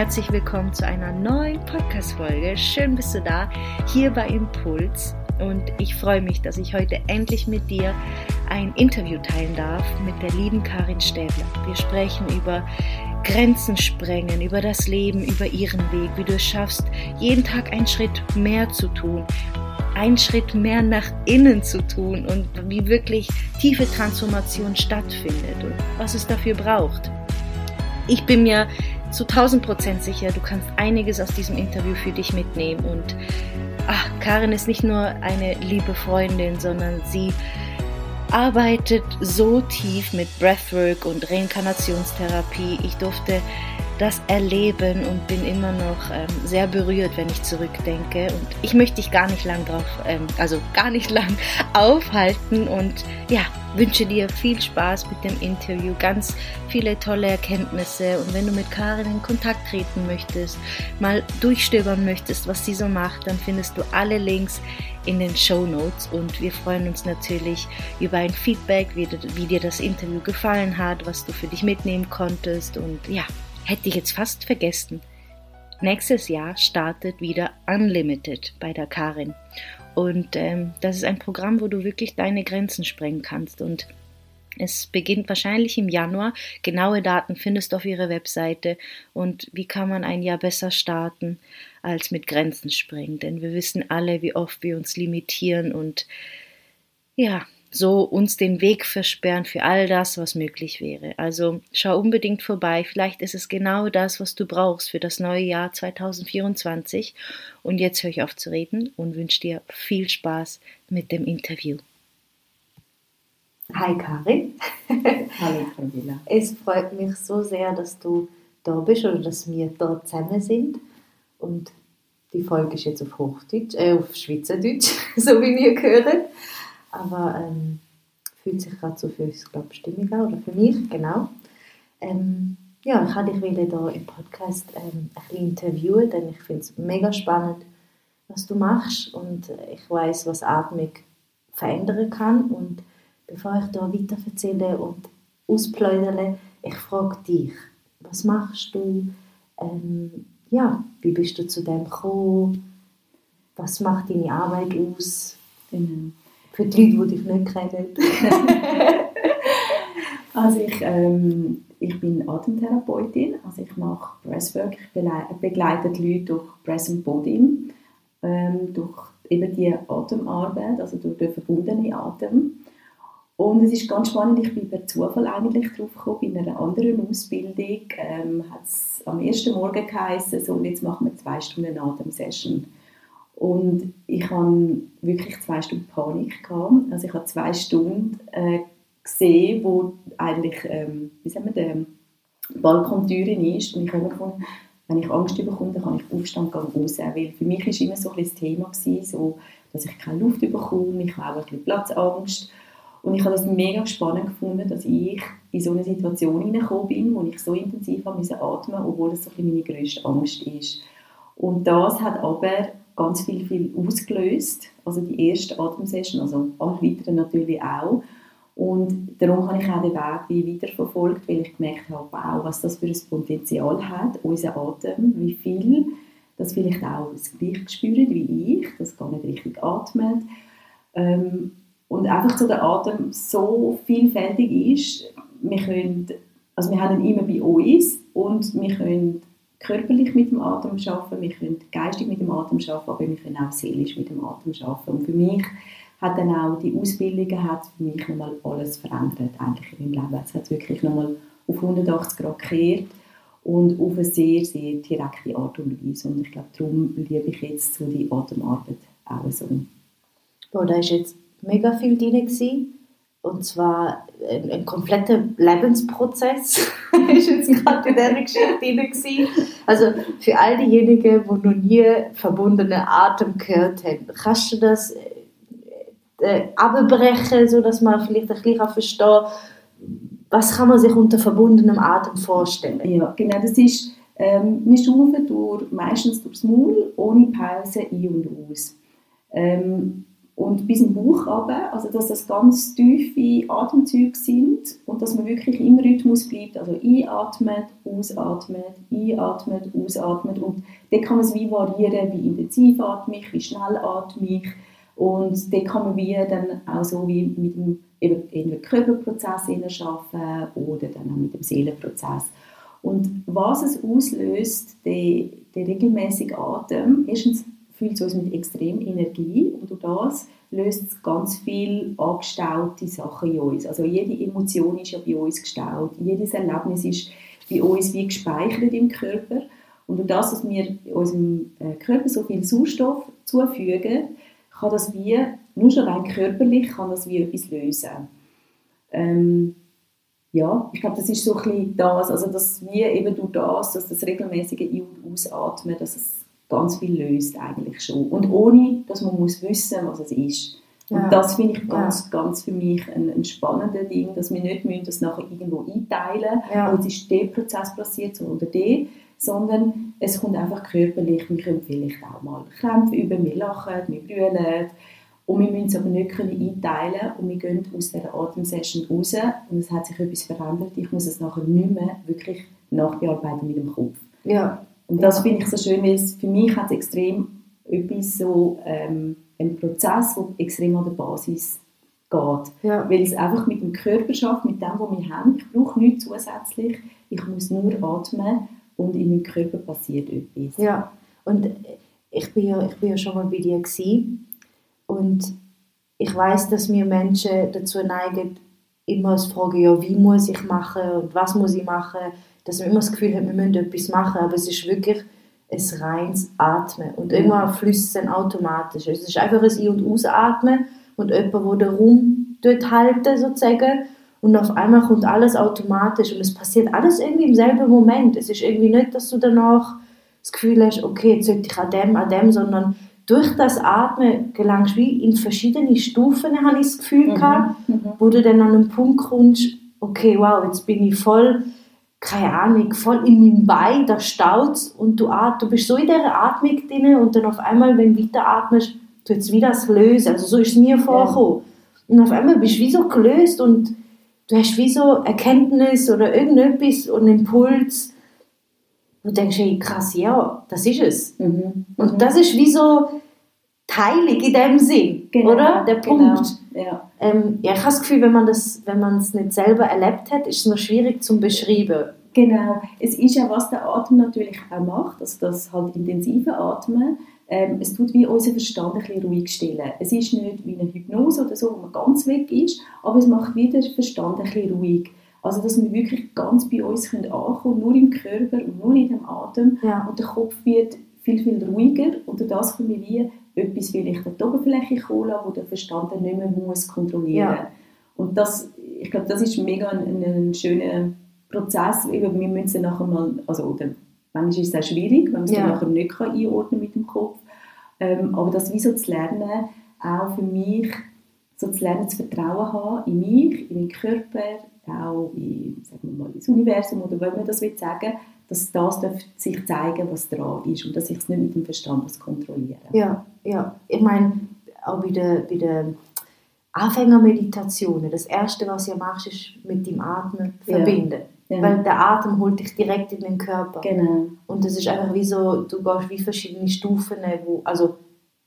herzlich willkommen zu einer neuen Podcast-Folge. Schön bist du da, hier bei Impuls. Und ich freue mich, dass ich heute endlich mit dir ein Interview teilen darf mit der lieben Karin Stäbler. Wir sprechen über Grenzen sprengen, über das Leben, über ihren Weg, wie du es schaffst, jeden Tag einen Schritt mehr zu tun, einen Schritt mehr nach innen zu tun und wie wirklich tiefe Transformation stattfindet und was es dafür braucht. Ich bin mir zu 1000 Prozent sicher, du kannst einiges aus diesem Interview für dich mitnehmen und ach, Karin ist nicht nur eine liebe Freundin, sondern sie arbeitet so tief mit Breathwork und Reinkarnationstherapie. Ich durfte das erleben und bin immer noch ähm, sehr berührt, wenn ich zurückdenke. Und ich möchte dich gar nicht lang drauf, ähm, also gar nicht lang aufhalten. Und ja, wünsche dir viel Spaß mit dem Interview, ganz viele tolle Erkenntnisse. Und wenn du mit Karin in Kontakt treten möchtest, mal durchstöbern möchtest, was sie so macht, dann findest du alle Links in den Show Notes. Und wir freuen uns natürlich über ein Feedback, wie, wie dir das Interview gefallen hat, was du für dich mitnehmen konntest. Und ja, hätte ich jetzt fast vergessen. Nächstes Jahr startet wieder Unlimited bei der Karin. Und ähm, das ist ein Programm, wo du wirklich deine Grenzen sprengen kannst. Und es beginnt wahrscheinlich im Januar. Genaue Daten findest du auf ihrer Webseite. Und wie kann man ein Jahr besser starten als mit Grenzen sprengen? Denn wir wissen alle, wie oft wir uns limitieren und ja, so uns den Weg versperren für all das, was möglich wäre. Also schau unbedingt vorbei. Vielleicht ist es genau das, was du brauchst für das neue Jahr 2024. Und jetzt höre ich auf zu reden und wünsche dir viel Spaß mit dem Interview. Hi Karin. Hallo Camilla. Es freut mich so sehr, dass du da bist oder dass wir da zusammen sind. Und die Folge ist jetzt auf Hochdeutsch, äh, auf Schweizerdeutsch, so wie wir hören. Aber ähm, fühlt sich gerade so für uns, glaube stimmig an, oder für mich, genau. Ähm, ja, ich habe dich hier im Podcast ähm, ein bisschen interviewen, denn ich finde es mega spannend, was du machst und ich weiß, was Atmung verändern kann. Und bevor ich da weiter erzähle und ausplaudere, ich frage dich, was machst du? Ähm, ja, wie bist du zu dem gekommen? Was macht deine Arbeit aus? Genau. Für die Leute, die dich nicht kennen. also ich, ähm, ich bin Atemtherapeutin, also ich mache Breathwork, ich begleite die Leute durch Breath and Body, ähm, durch eben die Atemarbeit, also durch den verbundenen Atem. Und es ist ganz spannend, ich bin per Zufall eigentlich drauf gekommen, bei einer anderen Ausbildung ähm, hat es am ersten Morgen geheißen, so, und jetzt machen wir zwei Stunden Atemsession. Und ich hatte wirklich zwei Stunden Panik. Gehabt. Also ich habe zwei Stunden äh, gesehen, wo eigentlich, ähm, wie sagen wir, der Balkontüre ist. Und ich habe gefunden, wenn ich Angst bekomme, dann kann ich aufstehen gehen raus. Weil für mich war immer so ein das Thema, gewesen, so, dass ich keine Luft bekomme, ich habe auch ein bisschen Platzangst. Und ich habe es mega spannend gefunden, dass ich in so eine Situation hineingekommen bin, wo ich so intensiv atmen musste, obwohl das so ein meine grösste Angst ist. Und das hat aber ganz viel, viel ausgelöst. Also die erste Atemsession, also alle weiteren natürlich auch. Und darum habe ich auch den Weg wie weiterverfolgt, weil ich gemerkt habe, wow, was das für ein Potenzial hat, unser Atem, wie viel das vielleicht auch das gleiche spürt wie ich, das gar nicht richtig atmet. Ähm, und einfach so der Atem so vielfältig ist, wir können, also wir haben ihn immer bei uns und wir können körperlich mit dem Atem arbeiten, wir können geistig mit dem Atem arbeiten, aber wir können auch seelisch mit dem Atem arbeiten. Und für mich hat dann auch die Ausbildung hat für mich nochmal alles verändert eigentlich in meinem Leben. Es hat wirklich nochmal auf 180 Grad gekehrt und auf eine sehr, sehr direkte Art und Weise. Und ich glaube, darum liebe ich jetzt so die Atemarbeit auch so. Boah, da war jetzt mega viel drin. Gewesen. Und zwar ein, ein kompletter Lebensprozess ist jetzt gerade in dieser Geschichte drin Also für all diejenigen, die noch nie verbundene Atem gehört haben, kannst du das äh, äh abbrechen, sodass man vielleicht ein bisschen verstehen was kann man sich unter verbundenem Atem vorstellen? Ja, genau, das ist, ähm, wir schnaufen durch, meistens durchs Maul, ohne Pause ein und aus. Ähm, und bis im Bauch runter, also dass das ganz tiefe Atemzüge sind und dass man wirklich im Rhythmus bleibt, also einatmet, ausatmet, einatmet, ausatmet und dann kann man es wie variieren, wie intensiv atme ich, wie schnell atme ich und dann kann man wie dann auch so wie mit dem eben Körperprozess arbeiten oder dann auch mit dem Seelenprozess. Und was es auslöst, der, der regelmäßige Atem, erstens fühlt es uns mit extrem Energie und durch das löst es ganz viel angestaute Sachen in uns. Also jede Emotion ist ja bei uns gestaut, jedes Erlebnis ist bei uns wie gespeichert im Körper und durch das, dass wir unserem äh, Körper so viel Sauerstoff zufügen, kann das wie, nur schon rein körperlich, kann das wie etwas lösen. Ähm, ja, ich glaube, das ist so ein bisschen das, also dass wir eben durch das, dass das regelmäßige Ein- und Ausatmen, dass es ganz viel löst eigentlich schon. Und ohne, dass man muss wissen, was es ist. Und ja. das finde ich ganz, ja. ganz für mich ein, ein spannendes Ding, dass wir nicht müssen, das nachher irgendwo einteilen ja. und es ist der Prozess passiert oder der, sondern es kommt einfach körperlich. Wir können vielleicht auch mal Krämpfe über, wir lachen, wir brüllen und wir müssen es aber nicht können einteilen und wir gehen aus dieser Atemsession raus und es hat sich etwas verändert. Ich muss es nachher nicht mehr wirklich nachbearbeiten mit dem Kopf. Ja. Und das finde ich so schön, weil es für mich hat extrem etwas so ähm, ein Prozess, der extrem an der Basis geht. Ja. Weil es einfach mit dem Körper schafft, mit dem, was wir haben. Ich brauche nichts zusätzlich. Ich muss nur atmen und in meinem Körper passiert etwas. Ja, und ich bin ja, ich bin ja schon mal bei dir gewesen. und ich weiß, dass wir Menschen dazu neigen, immer zu fragen, ja, wie muss ich machen und was muss ich machen dass man immer das Gefühl hat, wir müssen etwas machen, aber es ist wirklich ein reines Atmen und irgendwann fließt es automatisch. Es ist einfach ein Ein- und Ausatmen und jemand, der den Raum dort halten sozusagen und auf einmal kommt alles automatisch und es passiert alles irgendwie im selben Moment. Es ist irgendwie nicht, dass du danach das Gefühl hast, okay, jetzt sollte ich an dem, an dem, sondern durch das Atmen gelangst du wie in verschiedene Stufen, habe ich das Gefühl mhm. gehabt, mhm. wo du dann an einen Punkt kommst, okay, wow, jetzt bin ich voll keine Ahnung, voll in meinem Bein, da staut und du, du bist so in dieser Atmung drin und dann auf einmal, wenn du weiter atmest, tut es wieder das lösen. Also so ist es mir vorgekommen. Ja. Und auf einmal bist du wie so gelöst und du hast wie so Erkenntnis oder irgendetwas und Impuls. Und du denkst, hey, krass, ja, das ist es. Mhm. Und mhm. das ist wie so heilig in dem Sinn, genau, oder? Der genau. Punkt. Genau. Ja. Ähm, ja, ich habe das Gefühl, wenn man das, wenn man es nicht selber erlebt hat, ist es noch schwierig zu beschreiben. Genau. Es ist ja, was der Atem natürlich auch macht, also das halt intensive Atmen. Ähm, es tut wie unser Verstand ein bisschen ruhig stellen. Es ist nicht wie eine Hypnose oder so, wo man ganz weg ist, aber es macht wieder den Verstand ein bisschen ruhig. Also, dass wir wirklich ganz bei uns können ankommen nur im Körper und nur in dem Atem. Ja. Und der Kopf wird viel, viel ruhiger und durch das können wir wie etwas vielleicht an die Oberfläche kommen wo der Verstand dann nicht mehr muss kontrollieren ja. Und das, ich glaube, das ist mega ein, ein, schöner Prozess. Eben, wir müssen nachher mal, also, oder, manchmal ist es auch schwierig, wenn man es ja. nachher nicht kann einordnen mit dem Kopf. Ähm, aber das wie so zu lernen, auch für mich, so zu lernen, zu vertrauen haben in mich, in meinen Körper, auch in, sagen wir mal, ins Universum oder wenn man das will sagen, dass das sich zeigen was dran ist und dass ich es nicht mit dem Verstand kontrollieren Ja, ja. Ich meine, auch bei den, bei den Anfängermeditationen, das Erste, was ihr machst, ist mit dem Atmen verbinden. Ja. Weil der Atem holt dich direkt in den Körper. Genau. Und das ist einfach wie so, du gehst wie verschiedene Stufen, wo, also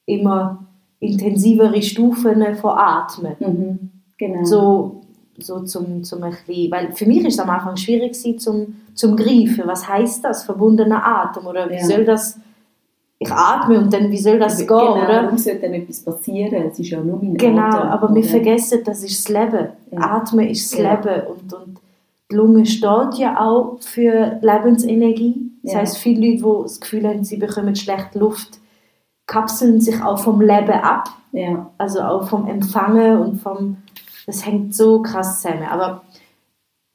immer intensivere Stufen von Atmen. Mhm. Genau. So so zum, zum bisschen, weil für mich ist es am Anfang schwierig zum, zum Greifen. Was heißt das, verbundener Atem? Oder wie ja. soll das, ich atme und dann, wie soll das gehen, genau, oder? Warum sollte dann etwas passieren? Es ist ja nur mein Genau, Atem, aber oder? wir vergessen, das ist das Leben. Ja. Atmen ist das ja. Leben und, und die Lunge steht ja auch für Lebensenergie. Das ja. heißt, viele Leute, die das Gefühl haben, sie bekommen schlechte Luft, kapseln sich auch vom Leben ab. Ja. Also auch vom Empfangen und vom das hängt so krass zusammen. Aber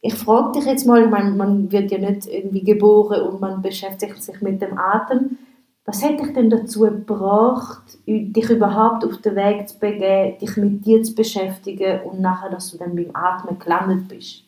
ich frage dich jetzt mal, ich meine, man wird ja nicht irgendwie geboren und man beschäftigt sich mit dem Atem. Was hat dich denn dazu gebracht, dich überhaupt auf den Weg zu begeben, dich mit dir zu beschäftigen und nachher, dass du dann beim Atmen gelandet bist?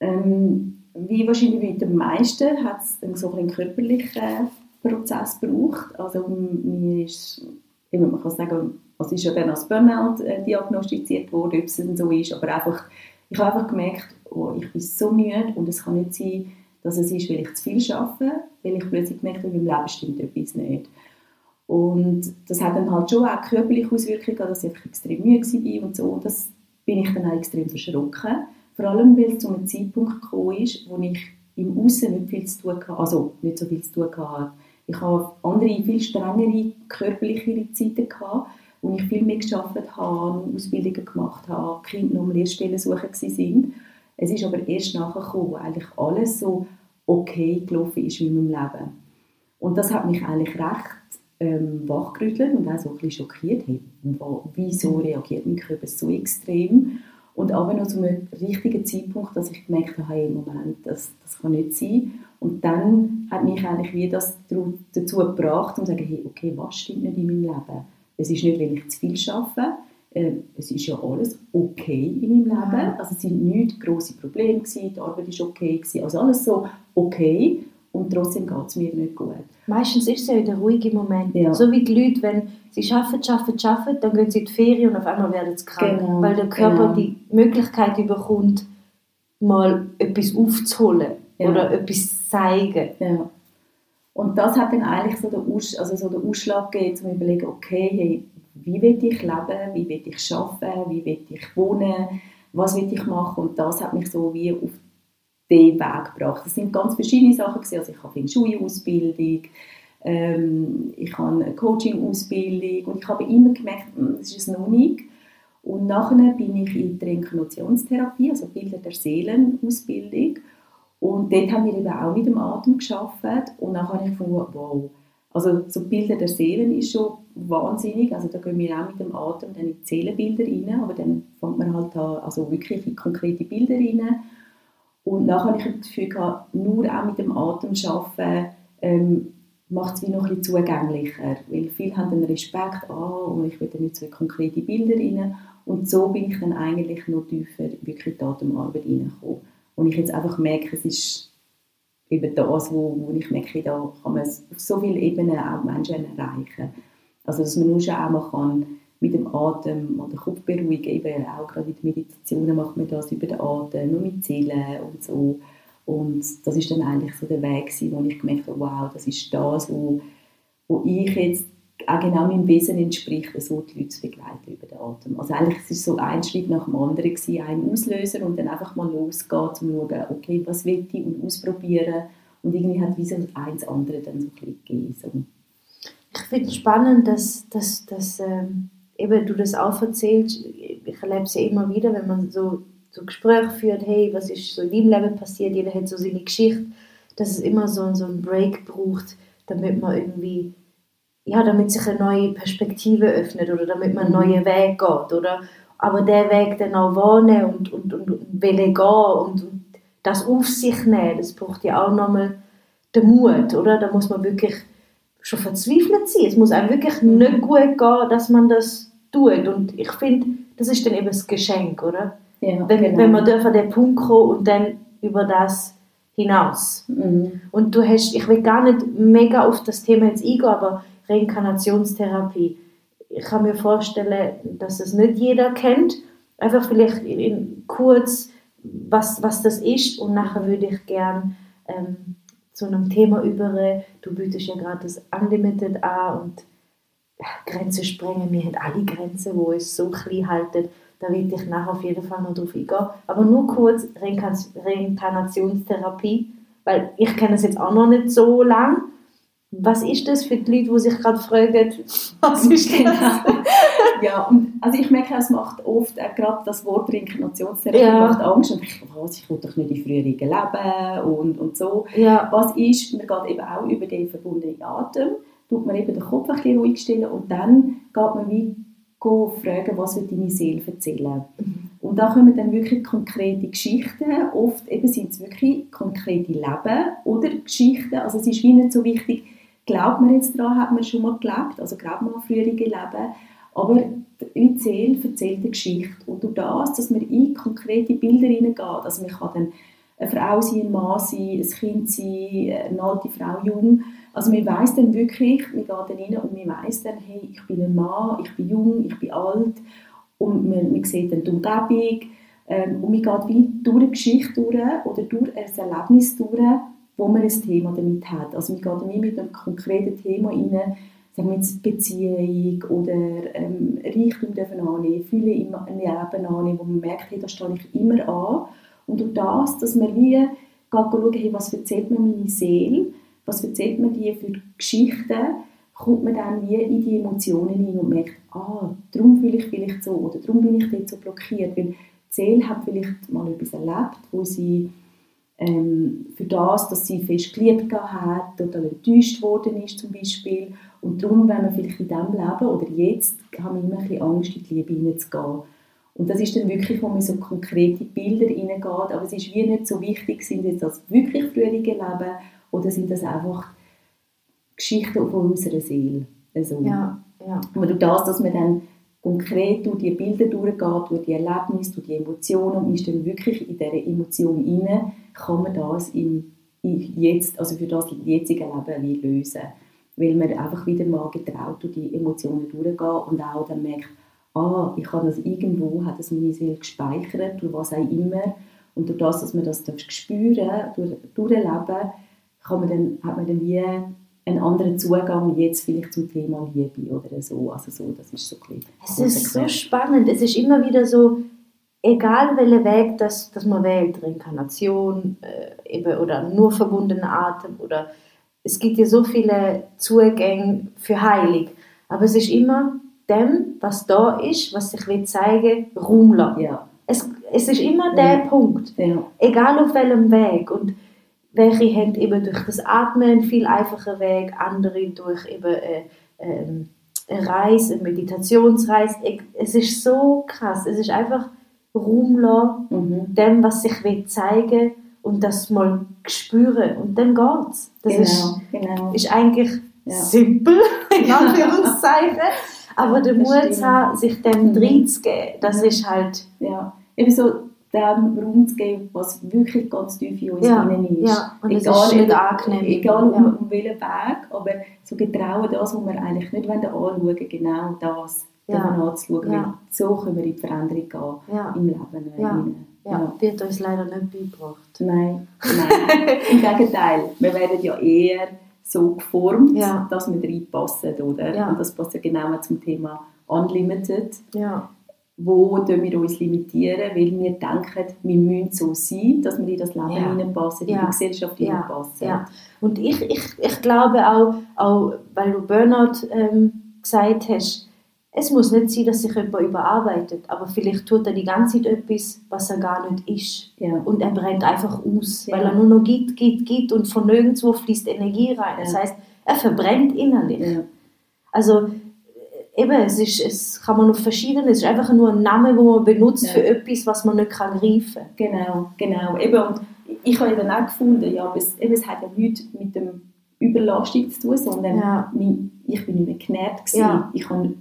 Ähm, wie wahrscheinlich bei den meisten hat es so einen körperlichen Prozess gebraucht. Also mir ist, man kann sagen, es ist ja dann als Burnout äh, diagnostiziert worden, ob es denn so ist, aber einfach, ich habe einfach gemerkt, oh, ich bin so müde und es kann nicht sein, dass es ist, weil ich zu viel arbeite, weil ich plötzlich gemerkt habe, in meinem Leben stimmt etwas nicht. Und das hat dann halt schon auch körperliche Auswirkungen, dass ich extrem müde war und so. Das bin ich dann auch extrem verschrocken. Vor allem, weil es zu einem Zeitpunkt gekommen ist, wo ich im Außen nicht viel zu tun hatte, also nicht so viel zu tun hatte. Ich habe andere, viel strengere, körperlichere Zeiten gehabt, wo ich viel mehr gearbeitet habe, Ausbildungen gemacht habe, Kinder noch um Lehrstellen suchen waren. Es ist aber erst nachher gekommen, eigentlich alles so okay gelaufen ist in meinem Leben. Und das hat mich eigentlich recht ähm, wachgerüttelt und auch so ein bisschen schockiert. Hey, wieso reagiert mein Körper so extrem? Und aber noch zu einem richtigen Zeitpunkt, dass ich gemerkt habe, hey, Moment, das, das kann nicht sein. Und dann hat mich eigentlich wie das dazu gebracht, um zu sagen, hey, okay, was stimmt nicht in meinem Leben? Es ist nicht, weil ich zu viel arbeite, äh, es ist ja alles okay in meinem Leben. Also es sind nicht grosse Probleme gewesen, die Arbeit war okay gewesen, also alles so okay und trotzdem geht es mir nicht gut. Meistens ist es ja der ruhige Moment. Ja. So wie die Leute, wenn sie arbeiten, arbeiten, arbeiten, dann gehen sie in die Ferien und auf einmal werden sie krank, genau. weil der Körper genau. die Möglichkeit bekommt, mal etwas aufzuholen ja. oder etwas zeigen. Ja. Und das hat dann eigentlich so den, Aus, also so den Ausschlag gegeben, um zu überlegen, okay, hey, wie will ich leben, wie will ich arbeiten, wie will ich wohnen, was will ich machen und das hat mich so wie auf den Weg gebracht. Das sind ganz verschiedene Sachen gewesen. also ich habe eine Schulausbildung, ähm, ich habe eine Coaching-Ausbildung und ich habe immer gemerkt, hm, das ist es noch nicht. Und nachher bin ich in die Reinkarnationstherapie, also Bilder der Seelen Ausbildung und dort haben wir eben auch mit dem Atem geschafft und dann habe ich gefunden, wow, also so Bilder der Seelen ist schon wahnsinnig, also da gehen wir auch mit dem Atem dann in die Seelenbilder rein, aber dann fängt man halt da also wirklich in konkrete Bilder rein. Und nachher habe ich das Gefühl gehabt, nur auch mit dem Atem arbeiten, ähm, macht es wie noch ein bisschen zugänglicher, weil viele haben dann Respekt, ah, und ich will dann nicht so konkrete Bilder rein. Und so bin ich dann eigentlich noch tiefer wirklich in die Atemarbeit reingekommen. Und ich jetzt einfach merke, es ist eben das, wo, wo ich merke, da kann man auf so vielen Ebenen auch Menschen erreichen. Also, dass man nur schon auch mal kann mit dem Atem den Kopf beruhigen, eben auch gerade in den Meditationen macht man das über den Atem, nur mit Zielen und so. Und das ist dann eigentlich so der Weg wo ich gemerkt habe, wow, das ist das, wo, wo ich jetzt auch genau meinem Wesen entspricht, so die Leute zu begleiten über den Atem. Also eigentlich es ist so ein Schritt nach dem anderen gewesen, ein Auslöser und dann einfach mal losgehen, zu schauen, okay, was will ich und ausprobieren. Und irgendwie hat wie so eins andere dann so bisschen gegeben. Ich finde es spannend, dass, dass, dass ähm, eben du das auch erzählst. Ich erlebe es ja immer wieder, wenn man so, so Gespräche führt, hey, was ist so in deinem Leben passiert, jeder hat so seine Geschichte, dass es immer so, so einen Break braucht, damit man irgendwie ja, damit sich eine neue Perspektive öffnet oder damit man einen mhm. neuen Weg geht, oder? Aber der Weg dann auch wahrnehmen und, und, und, und gehen und, und das auf sich nehmen, das braucht ja auch nochmal den Mut, oder? Da muss man wirklich schon verzweifelt sein. Es muss einem wirklich mhm. nicht gut gehen, dass man das tut. Und ich finde, das ist dann eben das Geschenk, oder? Ja, wenn, genau. wenn man an den Punkt kommt und dann über das hinaus. Mhm. Und du hast, ich will gar nicht mega auf das Thema jetzt eingehen, aber Reinkarnationstherapie. Ich kann mir vorstellen, dass es nicht jeder kennt. Einfach vielleicht in, kurz, was, was das ist und nachher würde ich gern ähm, zu einem Thema über. Du bietest ja gerade das Unlimited an und ja, Grenzen sprengen. Wir haben alle Grenzen, wo es so klein halten. Da will ich nachher auf jeden Fall noch drauf eingehen. Aber nur kurz Reinkarnationstherapie, weil ich kenne es jetzt auch noch nicht so lang was ist das für die Leute, die sich gerade fragen, was ist das? Genau. ja, und also ich merke, es macht oft, äh, gerade das Wort Reinkarnationstherapie ja. macht Angst. Und ich, was, ich will doch nicht in früheren leben und, und so. Ja. Was ist, man geht eben auch über den verbundenen Atem, tut man eben den Kopf ein bisschen ruhig stellen und dann geht man wie fragen, was wird deine Seele erzählen. Mhm. Und da kommen dann wirklich konkrete Geschichten. Oft eben sind es wirklich konkrete Leben oder Geschichten. Also es ist wie nicht so wichtig, glaubt man jetzt daran, hat man schon mal gelebt, also glaubt man an frühere Leben, aber die Seele erzählt eine Geschichte. Und durch das, dass man in konkrete Bilder hineingeht, also man kann dann eine Frau sein, ein Mann sein, ein Kind sein, eine alte Frau, jung, Also man weiß dann wirklich, man geht dann rein und man weiß dann, hey, ich bin ein Mann, ich bin jung, ich bin alt. Und man, man sieht dann die Umgebung. Ähm, und man geht wie durch eine Geschichte durch oder durch ein Erlebnis durch, wo man ein Thema damit hat. Also man geht nie mit einem konkreten Thema rein, sagen wir jetzt Beziehung oder ähm, Reichtum dürfen annehmen, Fülle im Leben annehmen, wo man merkt, hey, da stehe ich immer an. Und durch das, dass man wie schauen, hey, was erzählt mir meine Seele, was erzählt mir die für Geschichten, kommt man dann wie in die Emotionen hin und merkt, ah, darum fühle ich vielleicht so oder darum bin ich dort so blockiert, weil die Seele hat vielleicht mal etwas erlebt, wo sie ähm, für das, dass sie fest geliebt hat oder enttäuscht worden ist zum Beispiel und darum, wenn man vielleicht in diesem Leben oder jetzt, haben wir immer ein bisschen Angst, in die Liebe hineinzugehen. Und das ist dann wirklich, wo man so konkrete Bilder hineingeht, aber es ist wie nicht so wichtig, sind jetzt das wirklich frühere Leben oder sind das einfach Geschichten von unserer Seele? Also, ja, ja. Aber durch das, dass man dann konkret durch die Bilder durchgeht, durch die Erlebnisse, durch die Emotionen und ist dann wirklich in dieser Emotion inne, kann man das im, jetzt, also für das jetzige Leben wie lösen. Weil man einfach wieder mal getraut durch die Emotionen durchgeht und auch dann merkt, ah, ich habe das irgendwo, hat das meine Seele gespeichert, durch was auch immer. Und durch das, dass man das spüren durch, durchleben, kann man dann, hat man dann wie einen anderen Zugang jetzt vielleicht zum Thema Liebe oder so. Also so, das ist so ein Es ist so spannend. Es ist immer wieder so, egal welchen Weg das, das man wählt, Reinkarnation äh, eben, oder nur verbundener Atem oder es gibt ja so viele Zugänge für Heilig, aber es ist immer dem, was da ist, was sich will zeigen, Raum lassen. Ja. Es, es ist immer der Punkt, ja. egal auf welchem Weg und welche haben eben durch das Atmen einen viel einfacher Weg, andere durch eben äh, äh, eine Reise, eine Meditationsreise. Es ist so krass. Es ist einfach Raum lassen, mhm. dem, was sich will zeigen und das mal spüren und dann geht's. Das genau, ist, genau. ist eigentlich Ja. simpel, in Anführungszeichen, aber der Mut haben, sich dem Mhm. reinzugeben, das ist halt, Ja. Eben so dem Raum zu geben, was wirklich ganz tief in uns Ja, drin ist. ja, und es ist nicht angenehm. Egal um, Ja. um welchen Weg, aber so getrauen, das, was wir eigentlich nicht wollen anschauen genau das Ja. anzuschauen. Ja. weil So können wir in die Veränderung gehen ja, im Leben. Ja. ja, wird uns leider nicht beigebracht. Nein, nein. Im Gegenteil. Wir werden ja eher so geformt, dass wir reinpassen, oder? Ja. Und das passt ja genau zum Thema Unlimited. Ja, Wo wir uns limitieren, weil wir denken, wir müssen so sein, dass wir in das Leben Ja. hineinpassen, in Ja. die Gesellschaft Ja. hineinpassen. ja. Und ich, ich, ich glaube auch, auch, weil du Burnout ähm, gesagt hast, es muss nicht sein, dass sich jemand überarbeitet, aber vielleicht tut er die ganze Zeit etwas, was er gar nicht ist. Ja. Und er brennt einfach aus, weil er nur noch gibt, gibt, gibt und von nirgendwo fließt Energie rein. Das heißt, er verbrennt innerlich. Also eben, es, ist, es kann man auf verschiedene, es ist einfach nur ein Name, wo man benutzt Ja. für etwas, was man nicht kann greifen Genau, genau. Eben, und ich habe dann auch gefunden, ja, es, eben, es hat ja nichts mit dem Überlastung zu tun, sondern Ja. mein, ich bin nicht mehr genährt gewesen. Ja. Ich habe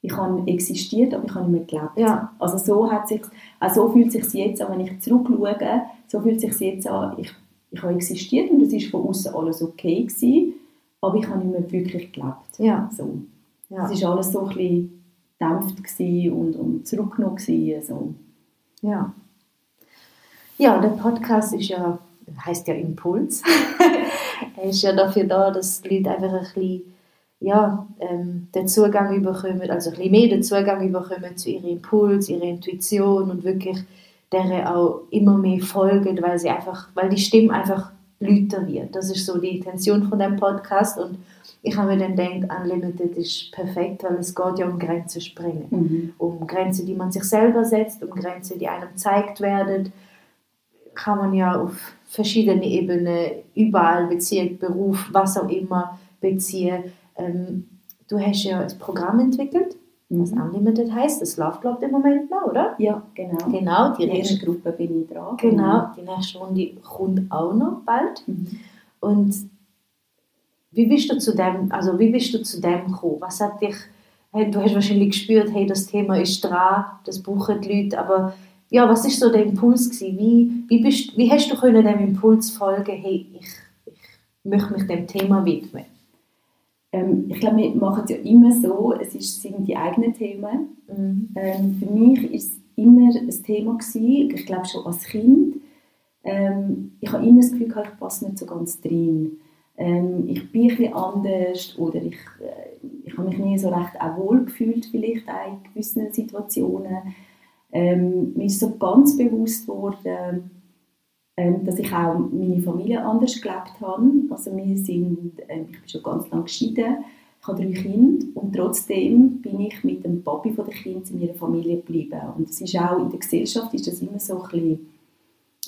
ich habe existiert, aber ich habe nicht mehr gelebt. Ja. Also so hat sich, auch so fühlt es sich jetzt an, wenn ich zurückschaue, so fühlt es sich jetzt an, ich, ich habe existiert und es ist von außen alles okay gewesen, aber ich habe nicht mehr wirklich gelebt. Ja. So. Ja. Es war alles so ein gedämpft und, und zurückgenommen gewesen, so. Ja. Ja, der Podcast ist ja, heißt ja Impuls. er ist ja dafür da, dass die Leute einfach ein bisschen, ja, ähm, den Zugang bekommen, also ein bisschen mehr den Zugang bekommen zu ihrem Impuls, ihrer Intuition und wirklich der auch immer mehr folgen, weil sie einfach, weil die Stimme einfach lauter wird. Das ist so die Intention von dem Podcast und ich habe mir dann gedacht, Unlimited ist perfekt, weil es geht ja um Grenzen sprengen Mhm. um Grenzen, die man sich selber setzt, um Grenzen, die einem gezeigt werden, kann man ja auf verschiedene Ebenen, überall Beziehung, Beruf, was auch immer beziehen. Ähm, du hast ja ein Programm entwickelt, was Mhm. Unlimited heißt, das läuft glaube ich im Moment noch, oder? Ja, genau. Genau, die ersten nächste, Gruppe bin ich dran. genau, die nächste Runde kommt auch noch bald. Mhm. Und wie bist du zu dem, also wie bist du zu dem gekommen? Was hat dich, hey, du hast wahrscheinlich gespürt, hey, das Thema ist dran, das brauchen die Leute, aber ja, was ist so der Impuls gewesen? Wie, wie, bist, wie hast du können dem Impuls folgen, hey, ich, ich möchte mich dem Thema widmen? Ähm, ich glaube, wir machen es ja immer so, es ist, sind die eigenen Themen. Mhm. Ähm, für mich war es immer ein Thema gewesen, ich glaube schon als Kind. Ähm, ich habe immer das Gefühl, ich passe nicht so ganz drin. Ähm, ich bin ein bisschen anders oder ich, äh, ich habe mich nie so recht auch wohl gefühlt vielleicht in gewissen Situationen. Ähm, mir ist so ganz bewusst worden, ähm, dass ich auch meine Familie anders gelebt habe. Also wir sind, ähm, ich bin schon ganz lange geschieden, ich habe drei Kinder und trotzdem bin ich mit dem Papi von den in meiner Familie geblieben. Und es ist auch in der Gesellschaft ist das immer so ein bisschen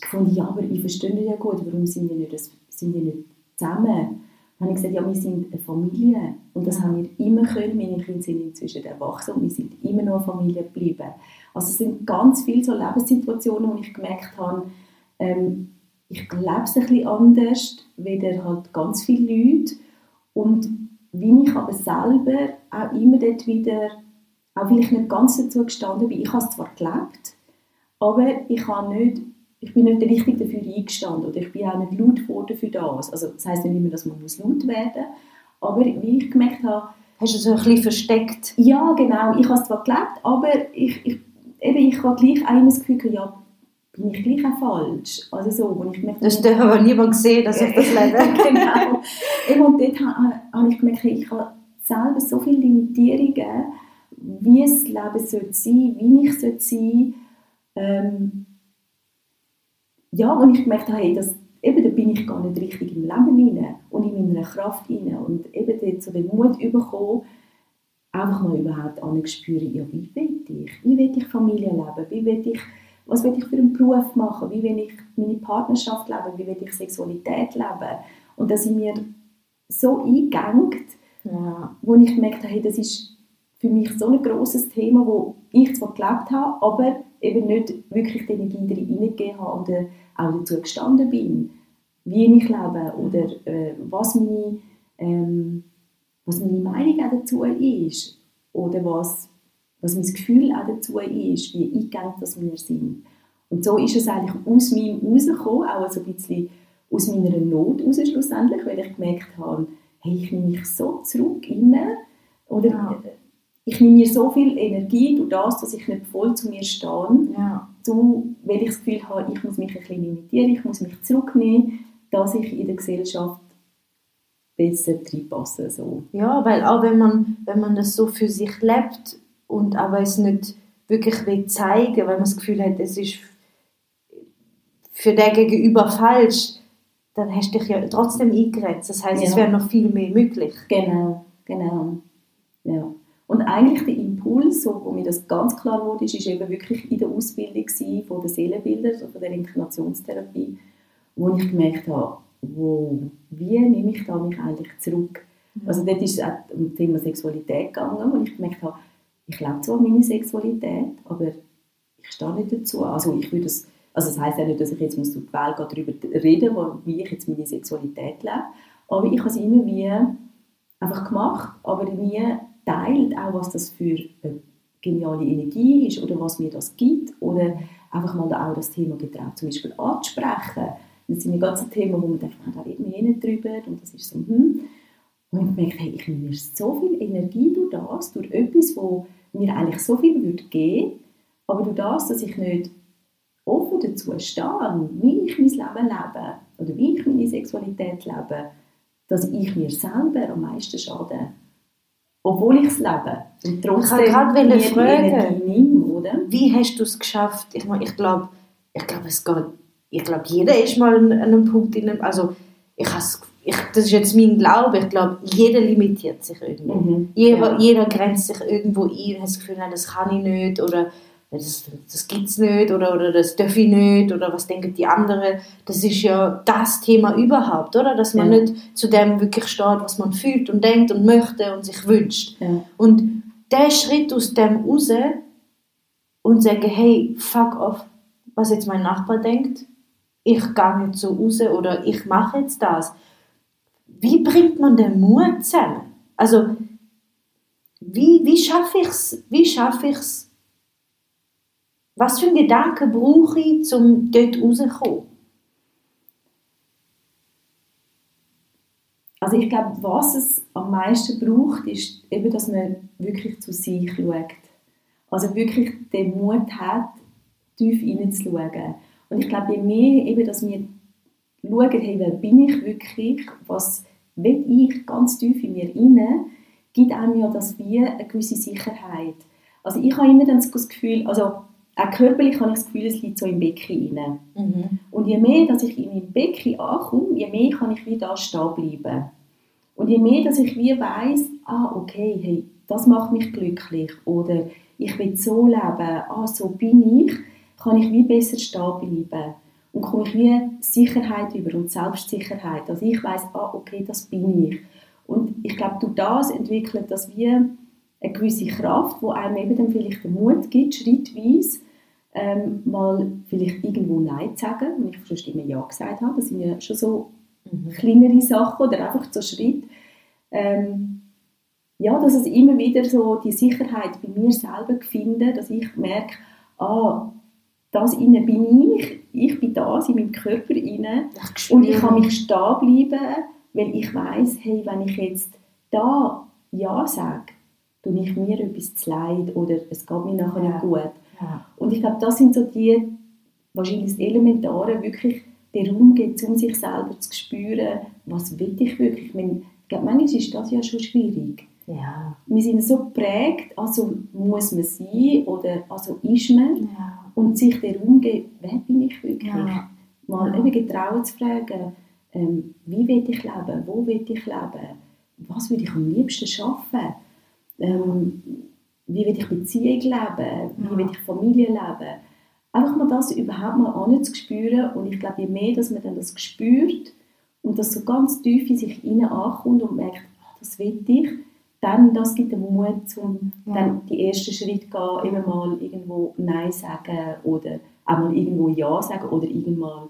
gefunden, ja, aber ich verstehe ja gut, warum sind wir nicht, sind wir nicht zusammen? Dann habe ich gesagt, ja, wir sind eine Familie. Und das haben wir immer können. Meine Kinder sind inzwischen erwachsen und wir sind immer noch eine Familie geblieben. Also es sind ganz viele so Lebenssituationen, wo ich gemerkt habe, ähm, ich lebe es ein bisschen anders, weder halt ganz viele Leute. Und wie ich aber selber auch immer dort wieder, auch vielleicht nicht ganz dazu gestanden bin, ich habe es zwar gelebt, aber ich, habe nicht, ich bin nicht richtig dafür eingestanden oder ich bin auch nicht laut geworden für das. Also das heisst nicht immer, dass man muss laut werden muss, aber wie ich gemerkt habe, Hast du so ein bisschen versteckt? Ja, genau. Ich habe es zwar gelebt, aber ich, ich, eben, ich habe gleich auch immer das Gefühl, ja, bin ich gleich auch falsch. Also so, wo ich gemerkt, das hat aber niemand gesehen, dass ich das lebe. genau. Eben, und dort habe, habe ich gemerkt, ich habe selber so viele Limitierungen, wie es Leben sollte sein, wie ich sollte sein. Ähm, ja, und ich gemerkt habe, hey, das, eben, da bin ich gar nicht richtig im Leben rein und in meiner Kraft rein. Und eben dort so den Mut bekommen, einfach mal überhaupt anzuspüren, ja, wie will ich? Wie will ich Familie leben? Wie will ich was will ich für einen Beruf machen, wie will ich meine Partnerschaft leben, wie will ich Sexualität leben. Und da sind mir so eingegangen, ja. wo ich gemerkt habe, hey, das ist für mich so ein großes Thema, wo ich zwar gelebt habe, aber eben nicht wirklich die Energie hineingegeben habe oder auch dazu gestanden bin, wie ich lebe oder äh, was, meine, ähm, was meine Meinung auch dazu ist oder was was mein Gefühl auch dazu ist, wie eingegangen das wir sind. Und so ist es eigentlich aus meinem rausgekommen, auch so ein bisschen aus meiner Not raus schlussendlich, weil ich gemerkt habe, hey, ich nehme mich so zurück immer, oder ja. Ich nehme mir so viel Energie durch das, dass ich nicht voll zu mir stehe, ja. zu, weil ich das Gefühl habe, ich muss mich ein bisschen limitieren, ich muss mich zurücknehmen, dass ich in der Gesellschaft besser reinpasse. So. Ja, weil auch wenn man, wenn man das so für sich lebt, und aber es nicht wirklich will zeigen, weil man das Gefühl hat, es ist für den Gegenüber falsch, dann hast du dich ja trotzdem eingegrenzt. Das heißt, ja. es wäre noch viel mehr möglich. Genau, genau. Ja. Und eigentlich der Impuls, so, wo mir das ganz klar wurde, ist, ist eben wirklich in der Ausbildung von der Seelenbilder, also von der Inkarnationstherapie, wo ich gemerkt habe, wo, wie nehme ich da mich eigentlich zurück? Mhm. Also dort ist es auch um das Thema Sexualität gegangen, wo ich gemerkt habe, ich lebe zwar meine Sexualität, aber ich stehe nicht dazu. Also ich würde es, also das heisst ja nicht, dass ich jetzt muss durch die Welt darüber reden muss, wie ich jetzt meine Sexualität lebe, aber ich habe es immer wie einfach gemacht, aber nie teilt, auch was das für eine geniale Energie ist oder was mir das gibt oder einfach mal auch das Thema getraut zum Beispiel anzusprechen. Das sind ja ganze Themen, wo man denkt, da reden wir eh nicht drüber und das ist so, hm. Und ich merke, ich nehme mir so viel Energie durch das, durch etwas, wo mir eigentlich so viel würde geben, aber durch das, dass ich nicht offen dazu stehe, wie ich mein Leben lebe oder wie ich meine Sexualität lebe, dass ich mir selber am meisten schade. Obwohl ich es lebe. Und trotzdem ich gerade mir fragen, oder? Wie hast du es geschafft? Ich, meine, ich glaube, ich glaube, es geht, ich glaube, jeder ist mal an einem Punkt, in einem, also ich habe ich, das ist jetzt mein Glaube, ich glaube, jeder limitiert sich irgendwie. Mhm. Jeder, ja. jeder grenzt sich irgendwo ein und hat das Gefühl, nein, das kann ich nicht oder das, das gibt es nicht oder, oder das darf ich nicht oder was denken die anderen. Das ist ja das Thema überhaupt, oder? Dass man ja. nicht zu dem wirklich steht, was man fühlt und denkt und möchte und sich wünscht. Ja. Und der Schritt aus dem raus und sagen, hey, fuck off, was jetzt mein Nachbar denkt, ich gehe nicht so raus oder ich mache jetzt das wie bringt man den Mut zusammen? Also, wie, wie schaffe ich es? Wie schaffe ich es? Was für einen Gedanken brauche ich, um dort rauszukommen? Also ich glaube, was es am meisten braucht, ist eben, dass man wirklich zu sich schaut. Also wirklich den Mut hat, tief hineinzuschauen. Und ich glaube, je mehr eben, dass wir schauen, hey, wer bin ich wirklich, was will ich ganz tief in mir inne, gibt einem ja das wie eine gewisse Sicherheit. Also ich habe immer dann das Gefühl, also auch körperlich habe ich das Gefühl, es liegt so im Becken rein. Mhm. Und je mehr, dass ich in meinem Becken ankomme, je mehr kann ich wieder da stehen bleiben. Und je mehr, dass ich wie weiss, ah, okay, hey, das macht mich glücklich oder ich will so leben, ah, so bin ich, kann ich wie besser stehen bleiben und komme ich wie Sicherheit über und Selbstsicherheit. Also ich weiß, ah, okay, das bin ich. Und ich glaube, durch das entwickelt das wie eine gewisse Kraft, wo einem eben dann vielleicht den Mut gibt, schrittweise ähm, mal vielleicht irgendwo Nein zu sagen, wenn ich sonst immer Ja gesagt habe. Das sind ja schon so mhm. kleinere Sachen oder einfach so Schritte. Ähm, ja, dass es immer wieder so die Sicherheit bei mir selber finde, dass ich merke, ah, das innen bin ich, ich bin da in meinem Körper inne und ich kann mich stehen bleiben, weil ich weiß, hey, wenn ich jetzt da ja sage, tue ich mir etwas zu leid oder es geht mir nachher ja. nicht gut. Ja. Und ich glaube, das sind so die, wahrscheinlich das Elementare, wirklich den Raum geht, um sich selber zu spüren, was will ich wirklich. Ich meine, ich glaube, manchmal ist das ja schon schwierig. Ja. Wir sind so geprägt, also muss man sein oder also ist man. Ja. Und sich den Raum geben, wer bin ich wirklich? Ja. Mal ja. eben getrauen zu fragen, ähm, wie will ich leben, wo will ich leben, was würde ich am liebsten schaffen, ähm, wie will ich Beziehung leben, wie will ich Familie leben. Einfach mal das überhaupt mal anzuspüren und ich glaube, je mehr, dass man dann das spürt und das so ganz tief in sich hinein ankommt und merkt, ach, das will ich, dann das gibt den Mut, um ja. dann die ersten Schritte gehen, eben mal irgendwo Nein sagen oder auch mal irgendwo Ja sagen oder irgendwann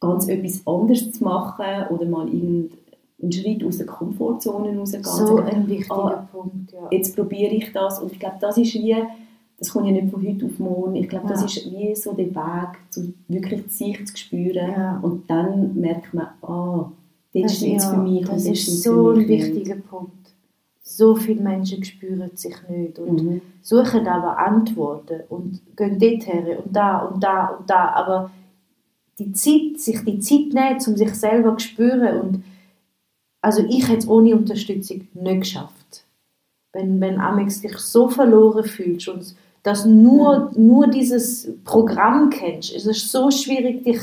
ganz etwas anderes zu machen oder mal irgendeinen Schritt aus der Komfortzone rausgehen. So ein wichtiger ah, Punkt, ja. Jetzt probiere ich das und ich glaube, das ist wie, das kommt ja nicht von heute auf morgen, ich glaube, ja. das ist wie so der Weg, zu wirklich die Sicht zu spüren ja. und dann merkt man, ah, das ist jetzt für mich. Das ist so ein wichtiger Punkt so viele Menschen spüren sich nicht und mhm. suchen aber Antworten und gehen dorthin und da und da und da, aber die Zeit, sich die Zeit nehmen, um sich selber zu spüren und also ich hätte es ohne Unterstützung nicht geschafft. Wenn, wenn Amex dich so verloren fühlst und dass nur, nur dieses Programm kennst, ist es so schwierig, dich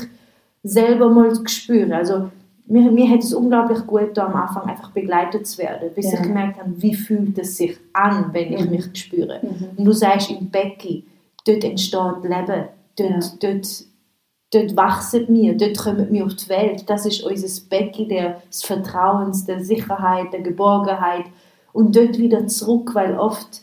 selber mal zu spüren. Also mir, mir hat es unglaublich gut am Anfang einfach begleitet zu werden, bis ja. ich gemerkt habe, wie fühlt es sich an, wenn ich mhm. mich spüre. Mhm. Und du sagst im Becken, dort entsteht Leben, dort, ja. dort, dort wachsen wir, dort kommen wir auf die Welt. Das ist unser Becken des Vertrauens, der Sicherheit, der Geborgenheit. Und dort wieder zurück, weil oft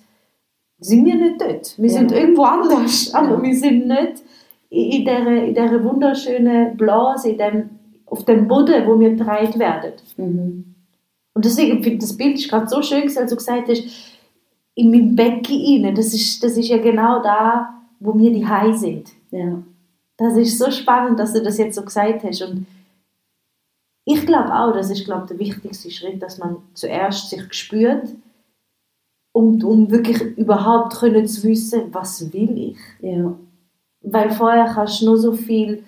sind wir nicht dort. Wir ja. sind irgendwo anders, aber wir sind nicht in dieser, in dieser wunderschönen Blase, in dem auf dem Boden, wo wir getragen werden. Mhm. Und deswegen finde ich das Bild ist gerade so schön, als du gesagt hast, in meinem Becken rein, das ist, das ist ja genau da, wo wir die Hai sind. Ja. Das ist so spannend, dass du das jetzt so gesagt hast. Und ich glaube auch, das ist glaube der wichtigste Schritt, dass man zuerst sich spürt, um, um wirklich überhaupt können zu wissen, was will ich. Ja. Weil vorher kannst du nur so viel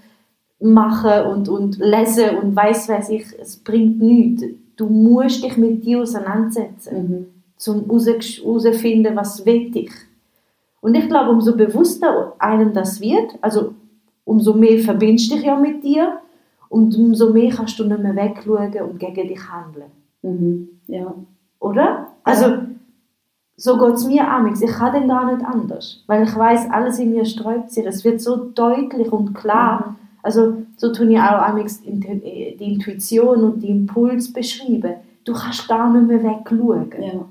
machen und, und lesen und weiß weiß ich, es bringt nichts. Du musst dich mit dir auseinandersetzen, mhm. um herauszufinden, was will ich. Und ich glaube, umso bewusster einem das wird, also umso mehr verbindest du dich ja mit dir und umso mehr kannst du nicht mehr wegschauen und gegen dich handeln. Mhm. Ja. Oder? Also, so geht es mir auch. Ich kann dann gar nicht anders. Weil ich weiß, alles in mir sträubt sich. Es wird so deutlich und klar. Mhm also so tun ja auch die Intuition und die Impuls beschreiben. Du kannst gar nicht mehr wegschauen. Ja.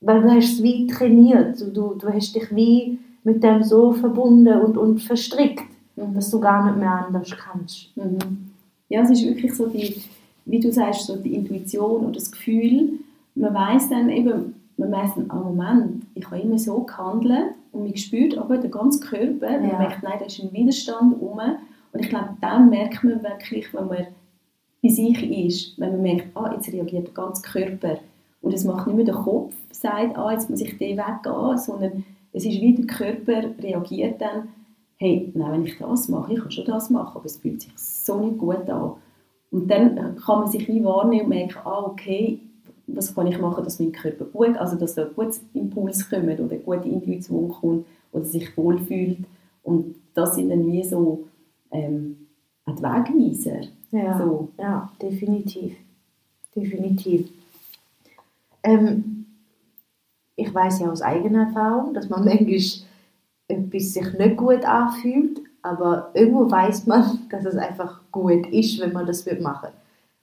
Weil du hast es wie trainiert. Du, du hast dich wie mit dem so verbunden und, und verstrickt, mhm. dass du gar nicht mehr anders kannst. Mhm. Ja, es ist wirklich so die, wie du sagst, so die Intuition oder das Gefühl. Man weiß dann eben, man weiß dann, ah, Moment, ich habe immer so gehandelt und man spürt aber den ganzen Körper, ja. man merkt, nein, da ist ein Widerstand rum und ich glaube, dann merkt man wirklich, wenn man bei sich ist, wenn man merkt, ah, jetzt reagiert der ganze Körper und es macht nicht mehr der Kopf, sagt, ah, jetzt muss ich den weggehen, sondern es ist wie der Körper reagiert dann, hey, nein, wenn ich das mache, ich kann schon das machen, aber es fühlt sich so nicht gut an. Und dann kann man sich wie wahrnehmen und merken, ah, okay, was kann ich machen, dass mein Körper gut, also dass da ein gutes Impuls kommt oder eine gute Intuition kommt oder sich wohlfühlt. Und das sind dann wie so ähm, die Wegweiser. Ja, So. ja definitiv. Definitiv. Ähm, ich weiß ja aus eigener Erfahrung, dass man manchmal etwas sich nicht gut anfühlt, aber irgendwo weiß man, dass es einfach gut ist, wenn man das machen.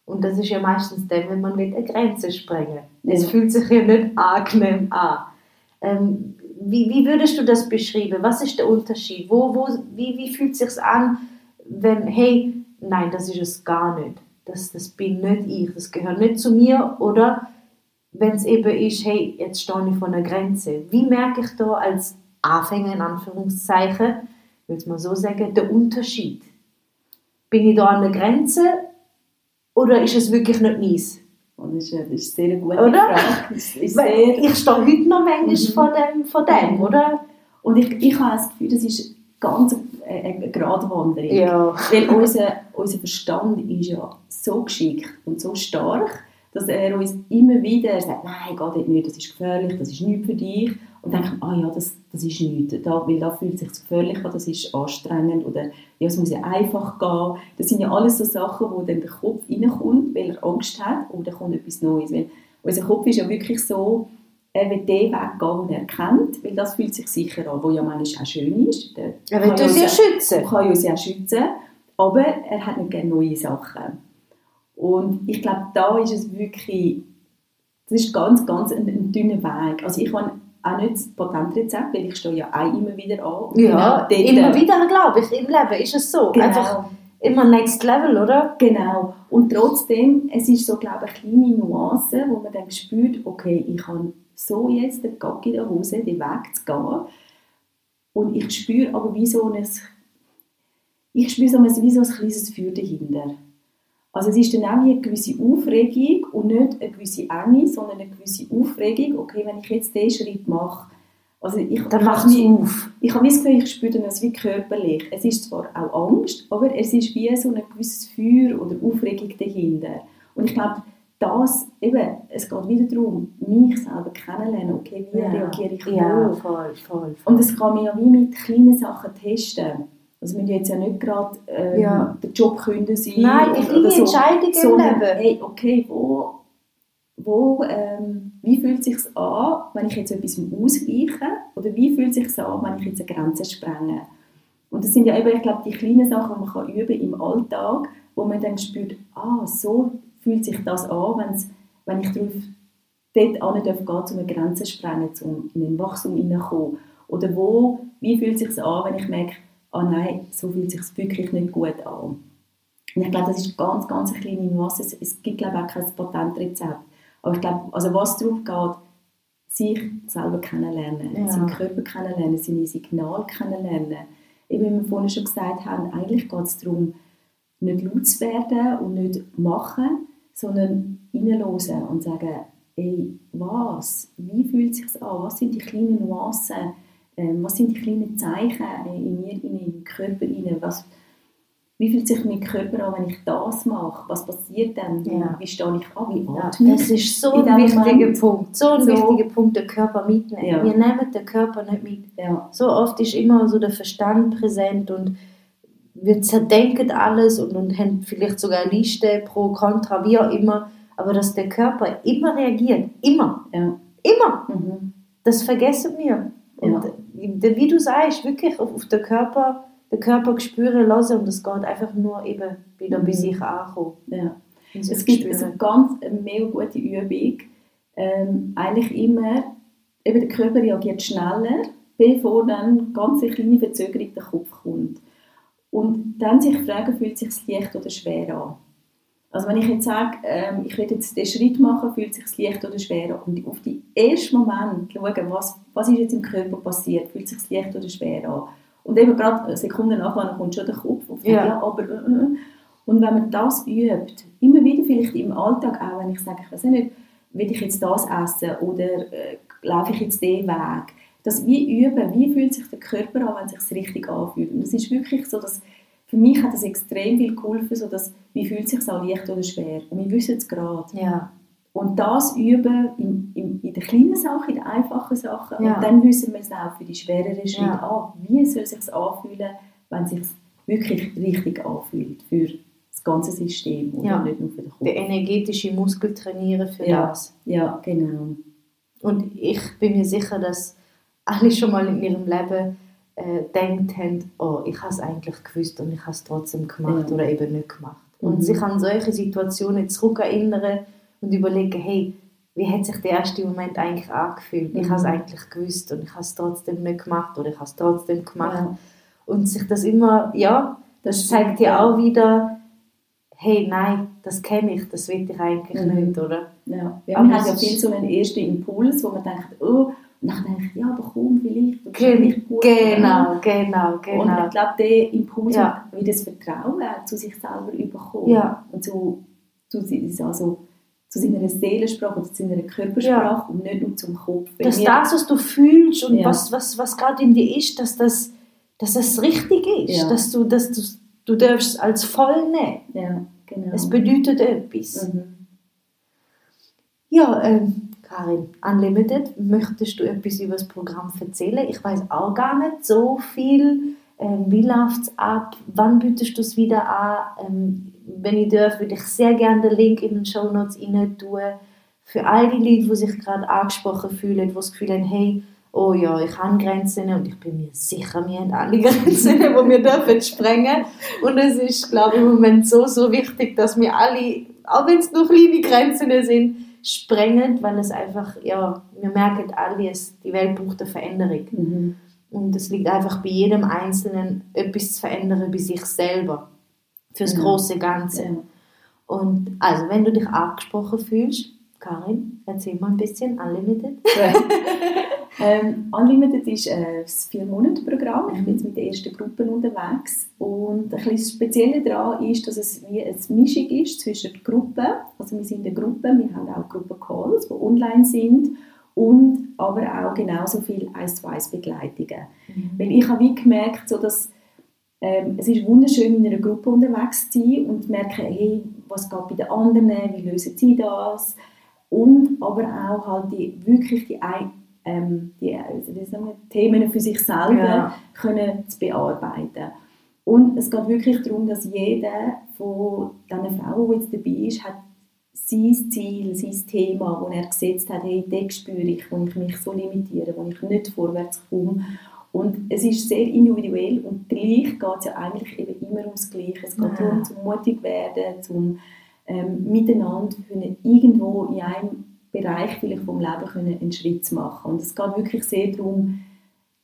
Und das ist ja meistens dann, wenn man will eine Grenze sprengen. Es Ja. fühlt sich ja nicht angenehm an. Ähm, wie, wie würdest du das beschreiben? Was ist der Unterschied? Wo, wo, wie, wie fühlt es sich an, wenn, hey, nein, das ist es gar nicht. Das, das bin nicht ich, das gehört nicht zu mir. Oder wenn es eben ist, hey, jetzt stehe ich vor einer Grenze. Wie merke ich da als Anfänger, in Anführungszeichen, es mal so sagen, den Unterschied? Bin ich da an der Grenze oder ist es wirklich nicht meins? Das ist, ist sehr eine gute Oder? Sehr, Ich stehe heute noch manchmal Mhm. vor, dem, vor dem, oder? und ich, ich habe das Gefühl, das ist ganz eine, eine Gratwanderung. Ja. Weil unser, unser Verstand ist ja so geschickt und so stark, dass er uns immer wieder sagt, nein, geh dort nicht, das ist gefährlich, das ist nichts für dich. Und man, ah ja, das, das ist nichts, da, weil da fühlt es sich gefährlich an, das ist anstrengend oder ja, es muss ja einfach gehen. Das sind ja alles so Sachen, wo dann der Kopf reinkommt, weil er Angst hat oder kommt etwas Neues. Weil unser Kopf ist ja wirklich so, er will den Weg gehen, den er kennt, weil das fühlt sich sicher an, wo ja manchmal auch schön ist. Der Er will uns ja schützen. er kann uns ja schützen, aber er hat nicht gerne neue Sachen. Und ich glaube, da ist es wirklich, das ist ganz, ganz ein, ein dünner Weg. Also ich habe auch nicht das Patentrezept, weil ich stehe ja auch immer wieder an. Ja, genau immer wieder, glaube ich, im Leben ist es so. Genau, Einfach immer next level, oder? genau. Und trotzdem, es ist so, glaube ich, kleine Nuancen, wo man dann spürt, okay, ich habe so jetzt den Gag in der Hose, den Weg zu gehen. Und ich spüre aber wie so ein, ich spüre so ein, wie so ein kleines Feuer dahinter. Also es ist dann auch wie eine gewisse Aufregung und nicht eine gewisse Enge, sondern eine gewisse Aufregung, okay, wenn ich jetzt diesen Schritt mache, also ich, Dann ich macht es mich- auf. ich habe das Gefühl, ich spüre das wie körperlich. Es ist zwar auch Angst, aber es ist wie so ein gewisses Feuer oder Aufregung dahinter. Und ich glaube, das, eben, es geht wieder darum, mich selber kennenlernen, okay, wie reagiere ich Ja, voll, voll. voll. Und das kann man ja wie mit kleinen Sachen testen. Also wir jetzt ja nicht gerade ähm, Ja. den Job künden sein. Nein, die kleine so, Entscheidung im sondern, Leben. Hey, okay, wo, wo, ähm, wie fühlt es sich an, wenn ich jetzt etwas ausweiche? Oder wie fühlt es sich an, wenn ich jetzt eine Grenze sprenge? Und das sind ja eben, ich glaube, die kleinen Sachen, die man kann üben im Alltag, wo man dann spürt, ah, so fühlt sich das an, wenn's, wenn ich darauf dort an darf gehen, um eine Grenze zu sprengen, um in ein Wachstum hineinzukommen. Oder wo, wie fühlt es sich an, wenn ich merke, ah nein, so fühlt es sich wirklich nicht gut an. Und ich glaube, das ist ganz, ganz eine kleine Nuance. Es, es gibt, glaube ich, auch kein Patentrezept. Aber ich glaube, also was darauf geht, sich selber kennenlernen, Ja. seinen Körper kennenlernen, seine Signale kennenlernen. Eben, wie wir vorhin schon gesagt haben, eigentlich geht es darum, nicht laut zu werden und nicht machen, sondern hineinhören und sagen, ey, was, wie fühlt es sich an, was sind die kleinen Nuancen, ähm, was sind die kleinen Zeichen in mir, in im Körper, rein, was, wie fühlt sich mein Körper an, wenn ich das mache, was passiert dann, Ja. wie stehe ich an, wie Ja, das ist so in ein wichtiger. Punkt. So ein So. wichtiger Punkt, den Körper mitnehmen. Ja. Wir nehmen den Körper nicht mit. Ja, So oft ist immer so der Verstand präsent und wir zerdenken alles und, und haben vielleicht sogar eine Liste pro, contra, wie auch immer. Aber dass der Körper immer reagiert. Immer. Immer. Mhm. Das vergessen wir. Und äh, wie du sagst, wirklich auf, auf den Körper, den Körper spüren lassen und es geht einfach nur eben wieder bei Mhm. sich ankommen. ja. Sich Es gibt eine ganz eine mega gute Übung. Ähm, eigentlich immer, eben der Körper reagiert schneller, bevor dann ganz eine kleine Verzögerung der Kopf kommt. Und dann sich fragen, fühlt es sich leicht oder schwer an? Also wenn ich jetzt sage, ähm, ich will jetzt den Schritt machen, fühlt es sich leicht oder schwer an? Und auf den ersten Moment schauen, was, was ist jetzt im Körper passiert, fühlt es sich leicht oder schwer an? Und eben gerade Sekunden nachher kommt schon der Kopf auf, Ja. ja, aber... Äh, äh. Und wenn man das übt, immer wieder vielleicht im Alltag auch, wenn ich sage, ich weiß nicht, will ich jetzt das essen oder äh, laufe ich jetzt den Weg, das wie üben, wie fühlt sich der Körper an, wenn es sich richtig anfühlt. Und es ist wirklich so, dass für mich hat das extrem viel geholfen, so dass, wie fühlt es sich an, leicht oder schwer. Und wir wissen es gerade. Ja. Und das üben in, in, in den kleinen Sachen, in den einfachen Sachen. Ja. Und dann wissen wir es auch für die schwereren Schritte. Ja. Ah, wie soll es sich anfühlen, wenn es sich wirklich richtig anfühlt für das ganze System und Ja. nicht nur für den Kopf. Den energetischen Muskel trainieren für Ja. das. Ja, genau. Und ich bin mir sicher, dass alle schon mal in ihrem Leben äh, gedacht haben, oh, ich habe es eigentlich gewusst und ich habe es trotzdem gemacht Ja. oder eben nicht gemacht. Und Mhm. sich an solche Situationen zurückerinnern und überlegen, hey, wie hat sich der erste Moment eigentlich angefühlt? Ich Mhm. habe es eigentlich gewusst und ich habe es trotzdem nicht gemacht oder ich habe es trotzdem gemacht. Ja. Und sich das immer, ja, das zeigt ja. auch wieder, hey, nein, das kenne ich, das will ich eigentlich Mhm. nicht, oder? Ja. ja man hat ja viel so einen ersten Impuls, wo man denkt, oh, und dann denkt ja, aber komm, vielleicht. das Gen nicht gut. genau, genau, Und genau. ich glaube, der Impuls, Ja. wie das Vertrauen zu sich selber bekommen Ja. und zu, zu, also, zu seiner Seelensprache oder zu seiner Körpersprache und nicht nur zum Kopf. Dass das, was du fühlst und Ja. was, was, was gerade in dir ist, dass das, dass das richtig ist, Ja. dass du, dass du, du darfst als voll nehmen. Ja, genau. Es bedeutet etwas. Mhm. Ja, ähm, Karin, Unlimited, möchtest du etwas über das Programm erzählen? Ich weiß auch gar nicht so viel. Ähm, wie läuft es ab? Wann bietest du es wieder an? Ähm, wenn ich darf, würde ich sehr gerne den Link in den Show Notes rein tun. Für all die Leute, die sich gerade angesprochen fühlen, die das Gefühl haben, hey, oh ja, ich habe Grenzen und ich bin mir sicher, wir haben alle Grenzen, die wir dürfen sprengen. Und es ist, glaube ich, im Moment so, so wichtig, dass wir alle, auch wenn es nur kleine Grenzen sind, sprengen, weil es einfach, ja, wir merken alle, es, die Welt braucht eine Veränderung. Mhm. Und es liegt einfach bei jedem Einzelnen, etwas zu verändern bei sich selber. Fürs Ja. große Ganze. Ja. Und also, wenn du dich angesprochen fühlst, Karin, erzähl mal ein bisschen, Unlimited. ähm, Unlimited ist äh, das Vier-Monate-Programm. Ich bin jetzt mit der ersten Gruppe unterwegs. Und ein bisschen das Spezielle daran ist, dass es wie eine Mischung ist zwischen Gruppen. Also wir sind eine Gruppe, wir haben auch Gruppen-Calls, die online sind. Und aber auch genauso viel 1 zu 1 Begleitungen. Weil ich habe wie gemerkt, so dass ähm, es ist wunderschön, in einer Gruppe unterwegs zu sein und zu merken, hey, was geht bei den anderen, wie lösen sie das? Und aber auch halt die, wirklich die, ein- ähm, die wir, Themen für sich selber Ja. können zu bearbeiten. Und es geht wirklich darum, dass jeder von diesen Frauen, die jetzt dabei ist, hat sein Ziel, sein Thema, das er gesetzt hat, hey, das spüre ich, wo ich mich so limitiere, wo ich nicht vorwärts komme. Und es ist sehr individuell und gleich geht es ja eigentlich eben immer ums Gleiche. Es geht Ja. darum, zum mutig werden, zum ähm, miteinander irgendwo in einem Bereich vielleicht vom Leben können einen Schritt zu machen. Und es geht wirklich sehr darum,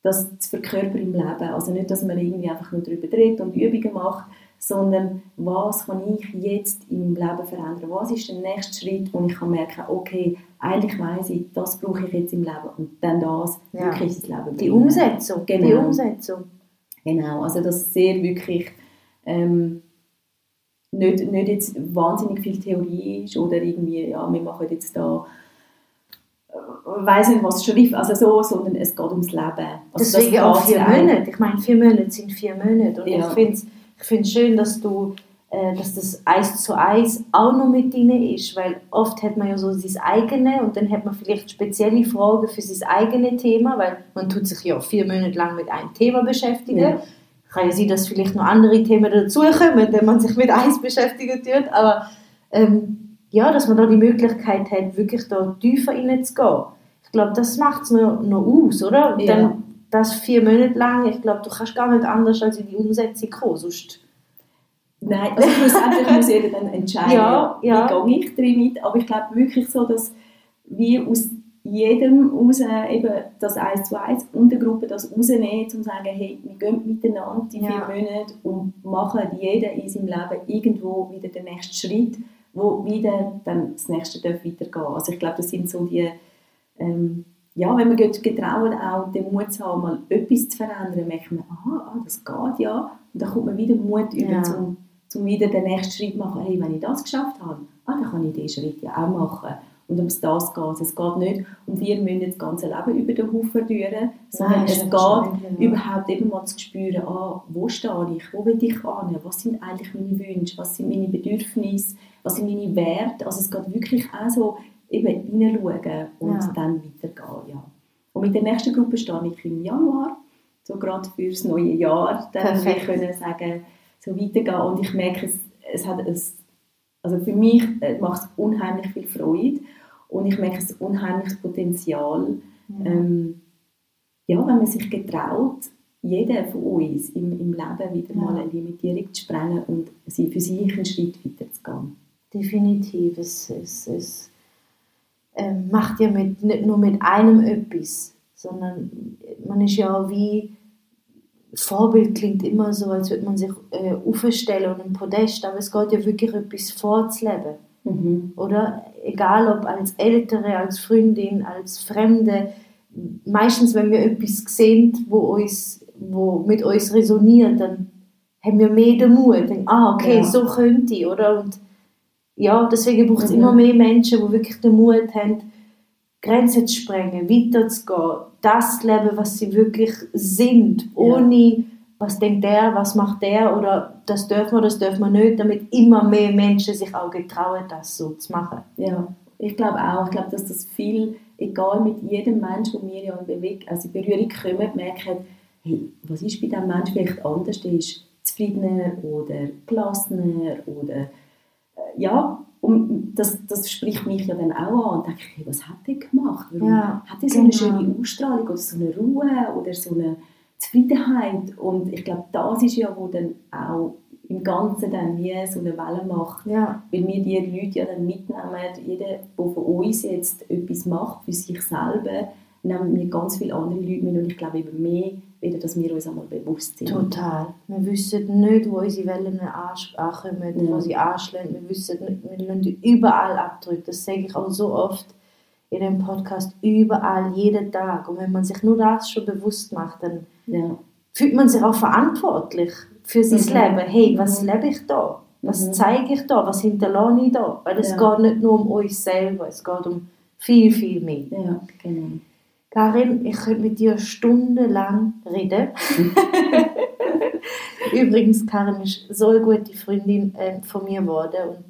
das zu verkörpern im Leben. Also nicht, dass man irgendwie einfach nur darüber redet und Übungen macht, sondern was kann ich jetzt in meinem Leben verändern? Was ist der nächste Schritt, wo ich kann merken okay, eigentlich weiß ich, das brauche ich jetzt im Leben und dann das Ja. wirklich ins Leben Die bringen. Umsetzung. Die Genau. Umsetzung. Genau, also das sehr wirklich ähm, nicht, nicht jetzt wahnsinnig viel Theorie ist oder irgendwie, ja, wir machen jetzt da äh, weiß nicht was Schrift, also so, sondern es geht ums Leben. Also Deswegen auch vier ja Monate. Ich meine, vier Monate sind vier Monate. Und Ja. ich finde es ich find's schön, dass du äh, dass das eins zu eins auch noch mit drin ist, weil oft hat man ja so sein eigene und dann hat man vielleicht spezielle Fragen für sein eigenes Thema, weil man tut sich ja vier Monate lang mit einem Thema beschäftigen. Ja. Kann ja sein, dass vielleicht noch andere Themen dazukommen, wenn man sich mit eins beschäftigen tut, aber ähm, ja, dass man da die Möglichkeit hat, wirklich da tiefer reinzugehen. Ich glaube, das macht es noch, noch aus, oder? Ja. Dann das vier Monate lang, ich glaube, du kannst gar nicht anders als in die Umsetzung kommen, sonst Nein, also schlussendlich muss jeder dann entscheiden, Ja, ja. wie gehe ich drin mit. Aber ich glaube wirklich so, dass wir aus jedem raus eben das eins zu eins und der Gruppe das rausnehmen, um zu sagen, hey, wir gehen miteinander die Ja. vier Monate und machen jeder in seinem Leben irgendwo wieder den nächsten Schritt, wo wieder dann das nächste darf weitergehen. Also ich glaube, das sind so die, ähm, ja, wenn man getrauen, auch den Mut zu haben, mal etwas zu verändern, merkt man, aha, ah, das geht ja. Und dann kommt man wieder Mut über, Ja. zum um wieder den nächsten Schritt zu machen. Hey, wenn ich das geschafft habe, ah, dann kann ich diesen Schritt ja auch machen. Und um das geht es. Es geht nicht um vier Monate das ganze Leben über den Haufen rühren, sondern Nein, es geht schön, ja. überhaupt eben mal zu spüren, ah, wo stehe ich, wo will ich hin, was sind eigentlich meine Wünsche, was sind meine Bedürfnisse, was sind meine Werte. Also es geht wirklich auch so eben hineinschauen und ja. dann weitergehen. Ja. Und mit der nächsten Gruppe stehe ich im Januar, so gerade für das neue Jahr, dann wir können sagen, so weitergehen. Und ich merke, es, es hat ein, also für mich äh, macht es unheimlich viel Freude und ich merke ein unheimliches Potenzial, ja. Ähm, ja, wenn man sich getraut, jeder von uns im, im Leben wieder ja. mal eine Limitierung zu sprengen und sie für sich einen Schritt weiterzugehen. Definitiv. Es, es, es äh, macht ja mit, nicht nur mit einem etwas, sondern man ist ja wie Vorbild klingt immer so, als würde man sich äh, aufstellen und ein Podest, aber es geht ja wirklich etwas vorzuleben. Mhm. Oder? Egal ob als Ältere, als Freundin, als Fremde. Meistens, wenn wir etwas sehen, wo, uns, wo mit uns resoniert, dann haben wir mehr den Mut. Denken, ah, okay, ja. so könnte ich. Oder? Und ja, deswegen braucht es mhm. immer mehr Menschen, die wirklich den Mut haben, Grenzen zu sprengen, weiterzugehen, das zu leben, was sie wirklich sind, ohne ja. was denkt der, was macht der oder das dürfen wir, das dürfen wir nicht, damit immer mehr Menschen sich auch getrauen, das so zu machen. Ja, ich glaube auch. Ich glaube, dass das viel, egal mit jedem Menschen, der mir ja in, Bewegung, also in Berührung kommt, merkt, hey, was ist bei diesem Menschen vielleicht anders? Der ist zufriedener oder gelassener oder äh, ja, und das, das spricht mich ja dann auch an und denke, hey, was hat er gemacht? Warum ja, hat er so eine genau. schöne Ausstrahlung oder so eine Ruhe oder so eine Zufriedenheit? Und ich glaube, das ist ja, wo dann auch im Ganzen dann wie so eine Welle macht. Ja. Weil wir die Leute ja dann mitnehmen, jeder, der von uns jetzt etwas macht für sich selber, nehmen wir ganz viele andere Leute mit und ich glaube eben mehr, wieder, dass wir uns einmal bewusst sind. Total. Wir wissen nicht, wo unsere Wellen ankommen, ja. wo sie anschlagen. Wir wissen nicht, wir lassen überall abdrücken. Das sage ich auch so oft in dem Podcast, überall, jeden Tag. Und wenn man sich nur das schon bewusst macht, dann ja. fühlt man sich auch verantwortlich für sein mhm. Leben. Hey, was mhm. lebe ich da? Was mhm. zeige ich da? Was hinterlasse ich da? Weil es ja. geht nicht nur um uns selber, es geht um viel, viel mehr. Ja, genau. Karin, ich könnte mit dir stundenlang reden. Übrigens, Karin ist so eine gute Freundin äh, von mir geworden und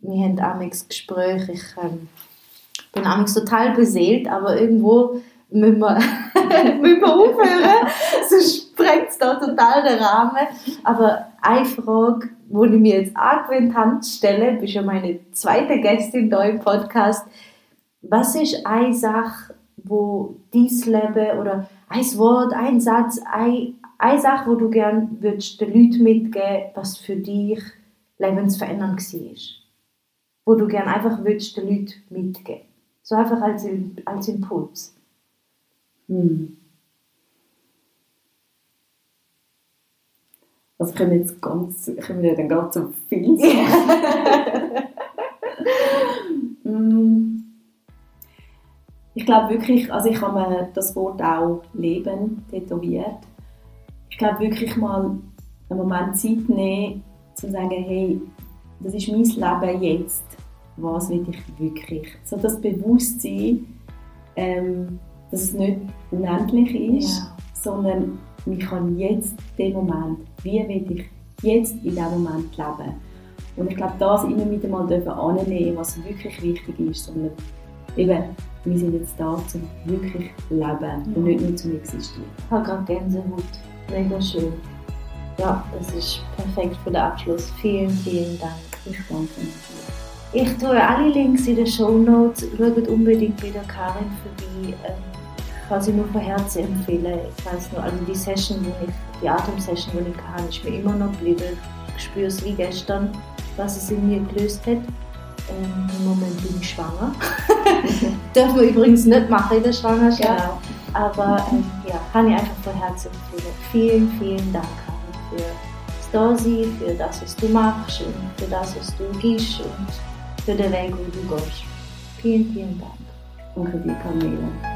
wir haben amigs Gespräche. Ich ähm, bin amigs total beseelt, aber irgendwo müssen wir, müssen wir aufhören, sonst sprengt es da total den Rahmen. Aber eine Frage, die ich mir jetzt angewöhnt habe zu stellen, bist ja meine zweite Gästin hier im Podcast. Was ist eine Sache, wo dies Leben oder ein Wort, ein Satz, ein, eine Sache, wo du gern würdest den Leuten mitgeben, was für dich lebensverändernd war? Wo du gern einfach würdest den Leuten mitgeben? So einfach als, als Impuls. Hm. Also können wir jetzt ganz, können wir dann ganz so viel sagen. mm ich glaube wirklich, also ich habe mir das Wort auch Leben tätowiert. Ich glaube wirklich mal einen Moment Zeit nehmen, zu sagen, hey, das ist mein Leben jetzt. Was will ich wirklich? So das Bewusstsein, ähm, dass es nicht unendlich ist, ja. sondern ich kann jetzt den Moment, wie will ich jetzt in diesem Moment leben? Und ich glaube, das immer wieder mal annehmen, was wirklich wichtig ist, sondern eben wir sind jetzt da, zum wirklich leben ja. und nicht nur zum existieren. Ich habe gerade Gänsehaut. Mega schön. Ja, das ist perfekt für den Abschluss. Vielen, vielen Dank. Ich danke. Ich tue alle Links in den Show Notes. Schaut unbedingt bei der Karin vorbei. Ähm, ich kann sie nur von Herzen empfehlen. Ich weiß nur, also die Session, wo ich, die Atemsession, die ich hatte, ist mir immer noch geblieben. Ich spüre es wie gestern, was es in mir gelöst hat. Ähm, Im Moment bin ich schwanger. Dürfen wir übrigens nicht machen in der Schwangerschaft. Genau. Aber ähm, ja, kann ich einfach von Herzen empfehlen. Vielen, vielen Dank, Karin, für das Dasein, für das, was du machst und für das, was du gibst und für den Weg, wo du gehst. Vielen, vielen Dank. Danke dir, Camilla.